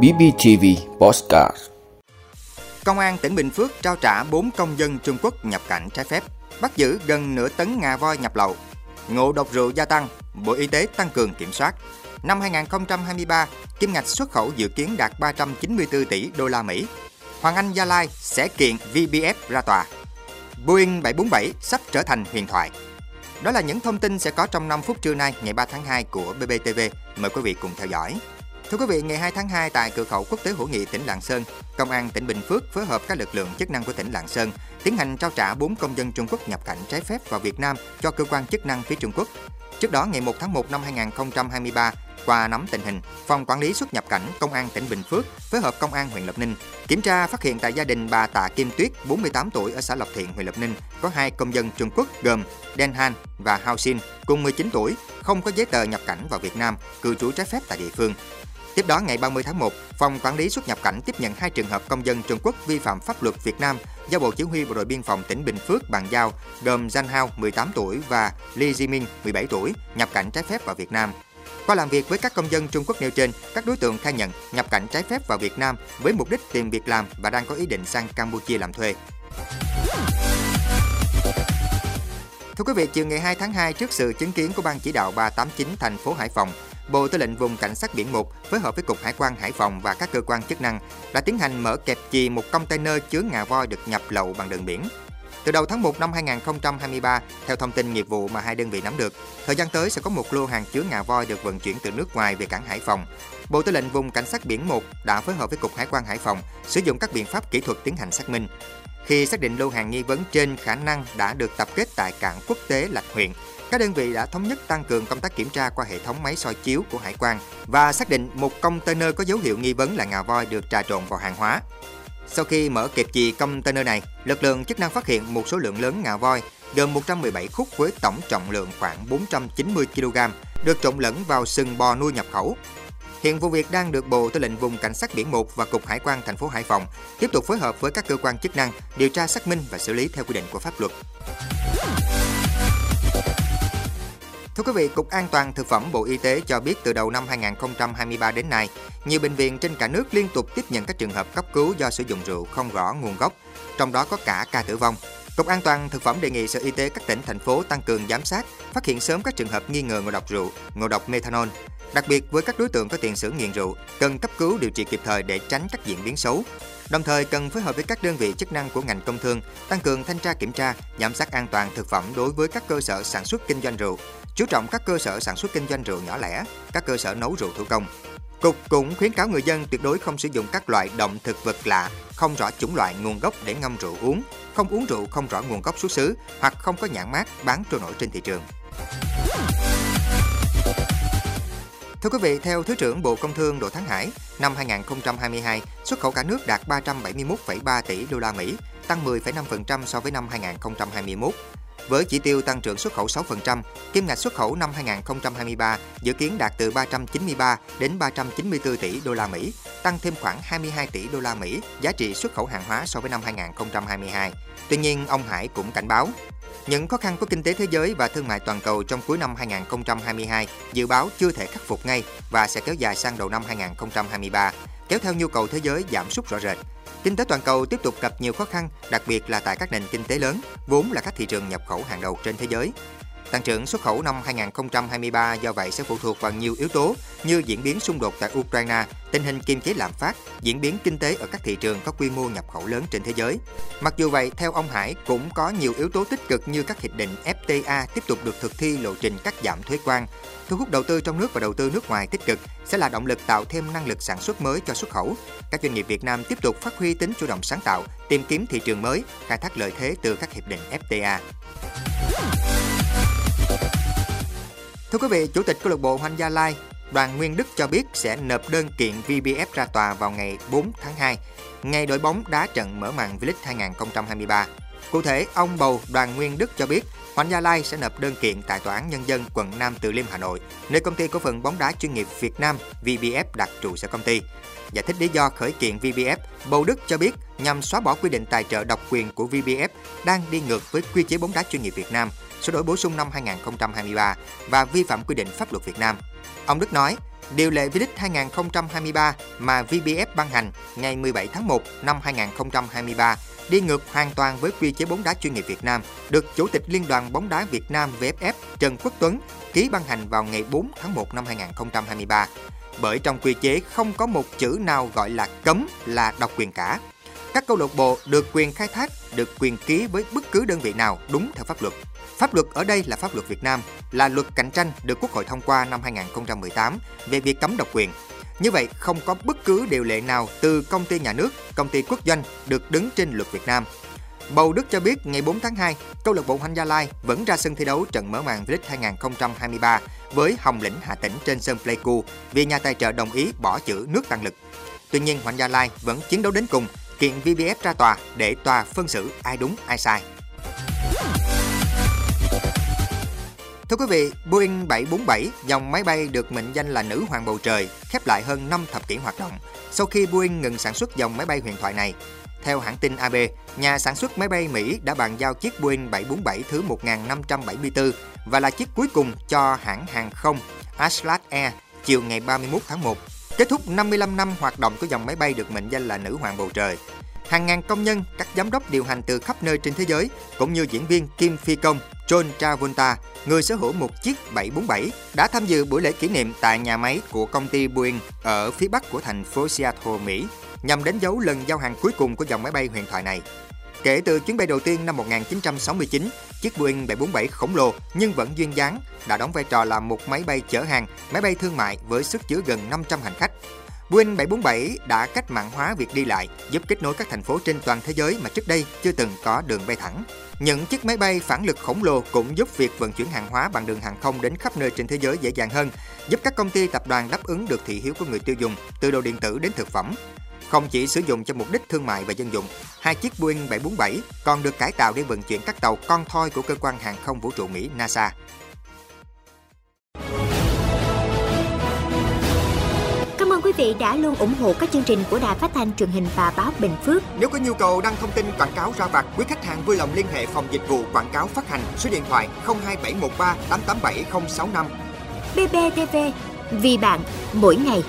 BBTV Postcard Công an tỉnh Bình Phước trao trả 4 công dân Trung Quốc nhập cảnh trái phép, bắt giữ gần nửa tấn ngà voi nhập lậu. Ngộ độc rượu gia tăng, Bộ Y tế tăng cường kiểm soát. Năm 2023, kim ngạch xuất khẩu dự kiến đạt 394 tỷ đô la Mỹ. Hoàng Anh Gia Lai sẽ kiện VBF ra tòa. Boeing 747 sắp trở thành huyền thoại. Đó là những thông tin sẽ có trong 5 phút trưa nay ngày 3 tháng 2 của BBTV. Mời quý vị cùng theo dõi. Thưa quý vị, ngày 2 tháng 2 tại cửa khẩu quốc tế hữu nghị tỉnh Lạng Sơn, Công an tỉnh Bình Phước phối hợp các lực lượng chức năng của tỉnh Lạng Sơn tiến hành trao trả 4 công dân Trung Quốc nhập cảnh trái phép vào Việt Nam cho cơ quan chức năng phía Trung Quốc. Trước đó, ngày 1 tháng 1 năm 2023, qua nắm tình hình, Phòng Quản lý xuất nhập cảnh Công an tỉnh Bình Phước phối hợp Công an huyện lập Ninh kiểm tra phát hiện tại gia đình bà Tạ Kim Tuyết, 48 tuổi ở xã lập Thiện, huyện lập Ninh có hai công dân Trung Quốc gồm đen Han và Hao Xin cùng 19 tuổi, không có giấy tờ nhập cảnh vào Việt Nam, cư trú trái phép tại địa phương. Tiếp đó ngày 30 tháng 1, Phòng Quản lý xuất nhập cảnh tiếp nhận hai trường hợp công dân Trung Quốc vi phạm pháp luật Việt Nam do Bộ Chỉ huy Bộ đội Biên phòng tỉnh Bình Phước bàn giao gồm Danh Hao 18 tuổi và Li Jimin 17 tuổi nhập cảnh trái phép vào Việt Nam. Qua làm việc với các công dân Trung Quốc nêu trên, các đối tượng khai nhận nhập cảnh trái phép vào Việt Nam với mục đích tìm việc làm và đang có ý định sang Campuchia làm thuê. Thưa quý vị, chiều ngày 2 tháng 2 trước sự chứng kiến của Ban chỉ đạo 389 thành phố Hải Phòng, Bộ Tư lệnh vùng Cảnh sát biển 1 phối hợp với Cục Hải quan Hải Phòng và các cơ quan chức năng đã tiến hành mở kẹp chì một container chứa ngà voi được nhập lậu bằng đường biển. Từ đầu tháng 1 năm 2023, theo thông tin nghiệp vụ mà hai đơn vị nắm được, thời gian tới sẽ có một lô hàng chứa ngà voi được vận chuyển từ nước ngoài về cảng Hải Phòng. Bộ Tư lệnh vùng Cảnh sát biển 1 đã phối hợp với Cục Hải quan Hải Phòng sử dụng các biện pháp kỹ thuật tiến hành xác minh. Khi xác định lô hàng nghi vấn trên khả năng đã được tập kết tại cảng quốc tế Lạch Huyện, các đơn vị đã thống nhất tăng cường công tác kiểm tra qua hệ thống máy soi chiếu của hải quan và xác định một container có dấu hiệu nghi vấn là ngà voi được trà trộn vào hàng hóa. Sau khi mở kẹp chì container này, lực lượng chức năng phát hiện một số lượng lớn ngà voi gồm 117 khúc với tổng trọng lượng khoảng 490 kg được trộn lẫn vào sừng bò nuôi nhập khẩu. Hiện vụ việc đang được Bộ Tư lệnh vùng Cảnh sát biển 1 và Cục Hải quan thành phố Hải Phòng tiếp tục phối hợp với các cơ quan chức năng điều tra xác minh và xử lý theo quy định của pháp luật. Thưa quý vị, Cục An toàn Thực phẩm Bộ Y tế cho biết từ đầu năm 2023 đến nay, nhiều bệnh viện trên cả nước liên tục tiếp nhận các trường hợp cấp cứu do sử dụng rượu không rõ nguồn gốc, trong đó có cả ca tử vong. Cục An toàn Thực phẩm đề nghị Sở Y tế các tỉnh, thành phố tăng cường giám sát, phát hiện sớm các trường hợp nghi ngờ ngộ độc rượu, ngộ độc methanol. Đặc biệt với các đối tượng có tiền sử nghiện rượu, cần cấp cứu điều trị kịp thời để tránh các diễn biến xấu. Đồng thời cần phối hợp với các đơn vị chức năng của ngành công thương tăng cường thanh tra kiểm tra, giám sát an toàn thực phẩm đối với các cơ sở sản xuất kinh doanh rượu, chú trọng các cơ sở sản xuất kinh doanh rượu nhỏ lẻ, các cơ sở nấu rượu thủ công. Cục cũng khuyến cáo người dân tuyệt đối không sử dụng các loại động thực vật lạ, không rõ chủng loại nguồn gốc để ngâm rượu uống, không uống rượu không rõ nguồn gốc xuất xứ hoặc không có nhãn mát bán trôi nổi trên thị trường. Thưa quý vị, theo Thứ trưởng Bộ Công Thương Đỗ Thắng Hải, năm 2022, xuất khẩu cả nước đạt 371,3 tỷ đô la Mỹ, tăng 10,5% so với năm 2021. Với chỉ tiêu tăng trưởng xuất khẩu 6%, kim ngạch xuất khẩu năm 2023 dự kiến đạt từ 393 đến 394 tỷ đô la Mỹ, tăng thêm khoảng 22 tỷ đô la Mỹ giá trị xuất khẩu hàng hóa so với năm 2022. Tuy nhiên, ông Hải cũng cảnh báo, những khó khăn của kinh tế thế giới và thương mại toàn cầu trong cuối năm 2022 dự báo chưa thể khắc phục ngay và sẽ kéo dài sang đầu năm 2023, kéo theo nhu cầu thế giới giảm sút rõ rệt. Kinh tế toàn cầu tiếp tục gặp nhiều khó khăn, đặc biệt là tại các nền kinh tế lớn, vốn là các thị trường nhập khẩu hàng đầu trên thế giới. Tăng trưởng xuất khẩu năm 2023 do vậy sẽ phụ thuộc vào nhiều yếu tố như diễn biến xung đột tại Ukraine, tình hình kiềm chế lạm phát, diễn biến kinh tế ở các thị trường có quy mô nhập khẩu lớn trên thế giới. Mặc dù vậy, theo ông Hải cũng có nhiều yếu tố tích cực như các hiệp định FTA tiếp tục được thực thi lộ trình cắt giảm thuế quan, thu hút đầu tư trong nước và đầu tư nước ngoài tích cực sẽ là động lực tạo thêm năng lực sản xuất mới cho xuất khẩu. Các doanh nghiệp Việt Nam tiếp tục phát huy tính chủ động sáng tạo, tìm kiếm thị trường mới, khai thác lợi thế từ các hiệp định FTA. Thưa quý vị, Chủ tịch câu lạc bộ Hoành Gia Lai, Đoàn Nguyên Đức cho biết sẽ nộp đơn kiện VBF ra tòa vào ngày 4 tháng 2, ngày đội bóng đá trận mở màn V-League 2023. Cụ thể, ông bầu Đoàn Nguyên Đức cho biết Hoàng Gia Lai sẽ nộp đơn kiện tại Tòa án Nhân dân quận Nam Từ Liêm Hà Nội, nơi công ty cổ phần bóng đá chuyên nghiệp Việt Nam VBF đặt trụ sở công ty. Giải thích lý do khởi kiện VBF, Bầu Đức cho biết nhằm xóa bỏ quy định tài trợ độc quyền của VBF đang đi ngược với quy chế bóng đá chuyên nghiệp Việt Nam, sửa đổi bổ sung năm 2023 và vi phạm quy định pháp luật Việt Nam. Ông Đức nói, Điều lệ V-League 2023 mà VBF ban hành ngày 17 tháng 1 năm 2023 đi ngược hoàn toàn với quy chế bóng đá chuyên nghiệp Việt Nam, được Chủ tịch Liên đoàn bóng đá Việt Nam VFF Trần Quốc Tuấn ký ban hành vào ngày 4 tháng 1 năm 2023. Bởi trong quy chế không có một chữ nào gọi là cấm là độc quyền cả. Các câu lạc bộ được quyền khai thác, được quyền ký với bất cứ đơn vị nào đúng theo pháp luật. Pháp luật ở đây là pháp luật Việt Nam, là luật cạnh tranh được Quốc hội thông qua năm 2018 về việc cấm độc quyền. Như vậy, không có bất cứ điều lệ nào từ công ty nhà nước, công ty quốc doanh được đứng trên luật Việt Nam. Bầu Đức cho biết ngày 4 tháng 2, câu lạc bộ Hoành Gia Lai vẫn ra sân thi đấu trận mở màn V-League 2023 với Hồng Lĩnh Hà Tĩnh trên sân Pleiku vì nhà tài trợ đồng ý bỏ chữ nước tăng lực. Tuy nhiên, Hoành Gia Lai vẫn chiến đấu đến cùng, kiện VBF ra tòa để tòa phân xử ai đúng ai sai. Thưa quý vị, Boeing 747, dòng máy bay được mệnh danh là nữ hoàng bầu trời, khép lại hơn 5 thập kỷ hoạt động sau khi Boeing ngừng sản xuất dòng máy bay huyền thoại này. Theo hãng tin AB, nhà sản xuất máy bay Mỹ đã bàn giao chiếc Boeing 747 thứ 1574 và là chiếc cuối cùng cho hãng hàng không Aslat Air chiều ngày 31 tháng 1, kết thúc 55 năm hoạt động của dòng máy bay được mệnh danh là nữ hoàng bầu trời. Hàng ngàn công nhân, các giám đốc điều hành từ khắp nơi trên thế giới, cũng như diễn viên Kim Phi Công, John Travolta, người sở hữu một chiếc 747, đã tham dự buổi lễ kỷ niệm tại nhà máy của công ty Boeing ở phía bắc của thành phố Seattle, Mỹ, nhằm đánh dấu lần giao hàng cuối cùng của dòng máy bay huyền thoại này. Kể từ chuyến bay đầu tiên năm 1969, chiếc Boeing 747 khổng lồ nhưng vẫn duyên dáng đã đóng vai trò là một máy bay chở hàng, máy bay thương mại với sức chứa gần 500 hành khách. Boeing 747 đã cách mạng hóa việc đi lại, giúp kết nối các thành phố trên toàn thế giới mà trước đây chưa từng có đường bay thẳng. Những chiếc máy bay phản lực khổng lồ cũng giúp việc vận chuyển hàng hóa bằng đường hàng không đến khắp nơi trên thế giới dễ dàng hơn, giúp các công ty tập đoàn đáp ứng được thị hiếu của người tiêu dùng, từ đồ điện tử đến thực phẩm. Không chỉ sử dụng cho mục đích thương mại và dân dụng, hai chiếc Boeing 747 còn được cải tạo để vận chuyển các tàu con thoi của cơ quan hàng không vũ trụ Mỹ NASA. Cảm ơn quý vị đã luôn ủng hộ các chương trình của Đài Phát thanh truyền hình và báo Bình Phước. Nếu có nhu cầu đăng thông tin quảng cáo ra vặt, quý khách hàng vui lòng liên hệ phòng dịch vụ quảng cáo phát hành số điện thoại 02713 887065. BBTV, vì bạn, mỗi ngày.